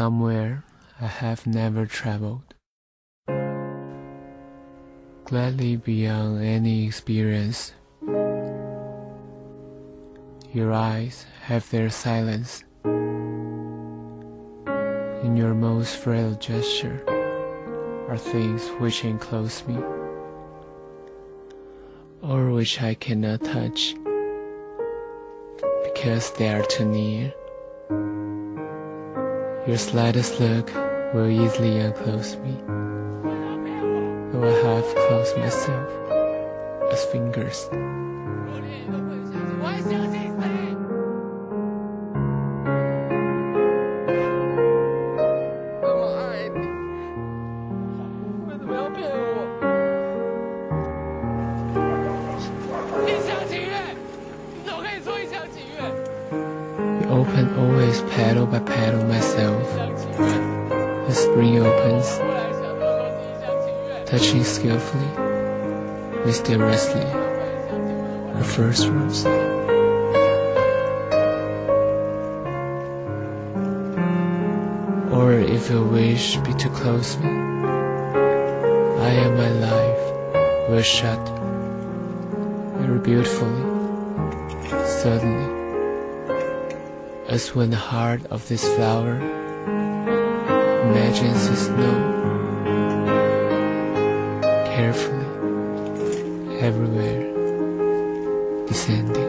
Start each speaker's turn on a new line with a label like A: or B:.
A: somewhere I have never traveled. Gladly beyond any experience, your eyes have their silence. In your most frail gesture are things which enclose me, or which I cannot touch because they are too near. Your slightest look will easily unclose me, though I have closed myself as fingers. Petal by petal myself. The spring opens, touching skillfully, mysteriously, the first rose. Or if your wish be to close me, I and my life will shut very beautifully, suddenly as when the heart of this flower imagines the snow carefully everywhere descending.